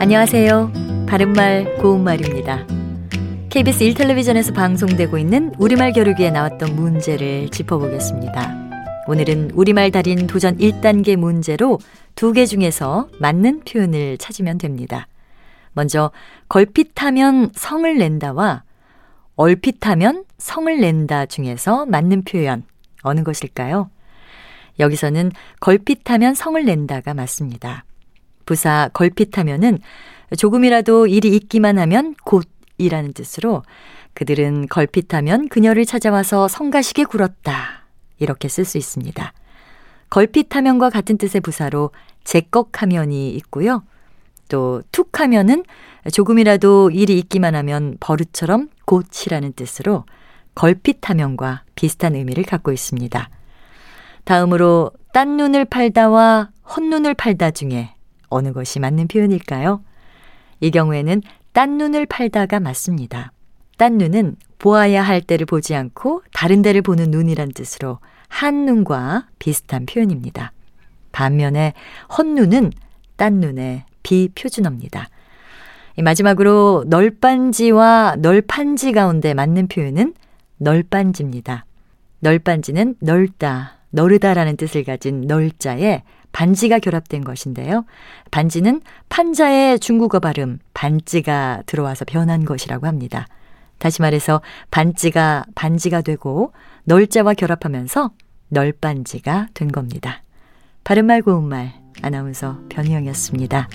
안녕하세요. 바른말 고운말입니다. KBS 1텔레비전에서 방송되고 있는 우리말 겨루기에 나왔던 문제를 짚어보겠습니다. 오늘은 우리말 달인 도전 1단계 문제로 두 개 중에서 맞는 표현을 찾으면 됩니다. 먼저 걸핏하면 성을 낸다와 얼핏하면 성을 낸다 중에서 맞는 표현 어느 것일까요? 여기서는 걸핏하면 성을 낸다가 맞습니다. 부사 걸핏하면은 조금이라도 일이 있기만 하면 곧이라는 뜻으로 그들은 걸핏하면 그녀를 찾아와서 성가시게 굴었다. 이렇게 쓸 수 있습니다. 걸핏하면과 같은 뜻의 부사로 제꺽하면이 있고요. 또 툭하면은 조금이라도 일이 있기만 하면 버릇처럼 곧이라는 뜻으로 걸핏하면과 비슷한 의미를 갖고 있습니다. 다음으로 딴 눈을 팔다와 헛눈을 팔다 중에 어느 것이 맞는 표현일까요? 이 경우에는 딴 눈을 팔다가 맞습니다. 딴 눈은 보아야 할 때를 보지 않고 다른 데를 보는 눈이란 뜻으로 한 눈과 비슷한 표현입니다. 반면에 헛눈은 딴 눈의 비표준어입니다. 마지막으로 널빤지와 널판지 가운데 맞는 표현은 널빤지입니다. 널빤지는 넓다, 너르다라는 뜻을 가진 널자에 반지가 결합된 것인데요. 반지는 판자의 중국어 발음 반지가 들어와서 변한 것이라고 합니다. 다시 말해서 반지가 반지가 되고 널자와 결합하면서 널반지가 된 겁니다. 바른말 고운말 아나운서 변희영이었습니다.